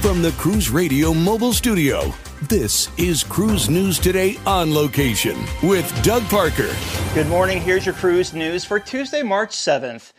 From the Cruise Radio mobile studio, this is Cruise News Today on location with Doug Parker. Good morning. Here's your cruise news for Tuesday, March 7th.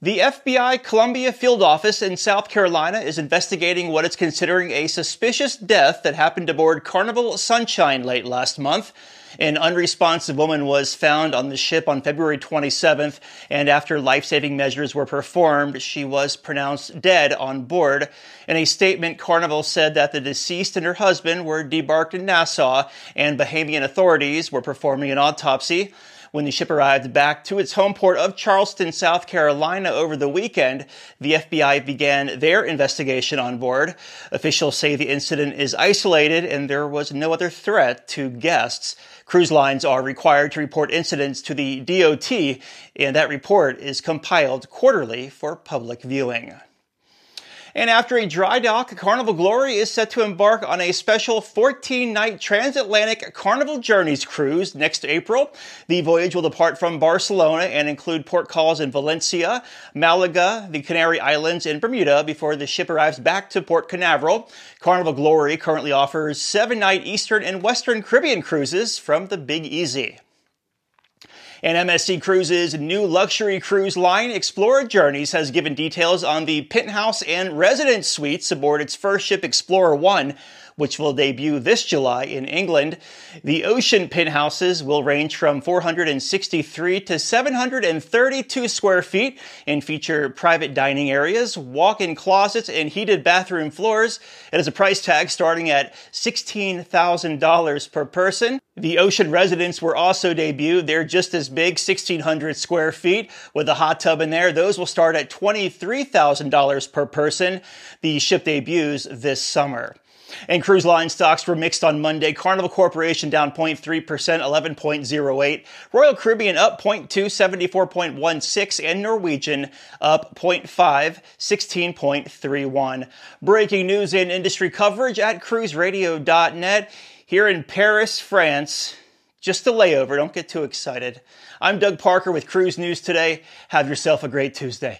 The FBI Columbia Field Office in South Carolina is investigating what it's considering a suspicious death that happened aboard Carnival Sunshine late last month. An unresponsive woman was found on the ship on February 27th, and after life saving measures were performed, she was pronounced dead on board. In a statement, Carnival said that the deceased and her husband were debarked in Nassau, and Bahamian authorities were performing an autopsy. When the ship arrived back to its home port of Charleston, South Carolina over the weekend, the FBI began their investigation on board. Officials say the incident is isolated and there was no other threat to guests. Cruise lines are required to report incidents to the DOT, and that report is compiled quarterly for public viewing. And after a dry dock, Carnival Glory is set to embark on a special 14 night transatlantic Carnival Journeys cruise next April. The voyage will depart from Barcelona and include port calls in Valencia, Malaga, the Canary Islands, and Bermuda before the ship arrives back to Port Canaveral. Carnival Glory currently offers seven night Eastern and Western Caribbean cruises from the Big Easy. And MSC Cruises' new luxury cruise line, Explora Journeys, has given details on the penthouse and residence suites aboard its first ship, Explora One, which will debut this July in England. The ocean penthouses will range from 463 to 732 square feet and feature private dining areas, walk-in closets, and heated bathroom floors. It has a price tag starting at $16,000 per person. The ocean residents were also debuted. They're just as big, 1,600 square feet with a hot tub in there. Those will start at $23,000 per person. The ship debuts this summer. And cruise line stocks were mixed on Monday. Carnival Corporation down 0.3%, 11.08. Royal Caribbean up 0.2, 74.16. And Norwegian up 0.5, 16.31. Breaking news and industry coverage at cruiseradio.net. Here in Paris, France, just a layover. Don't get too excited. I'm Doug Parker with Cruise News Today. Have yourself a great Tuesday.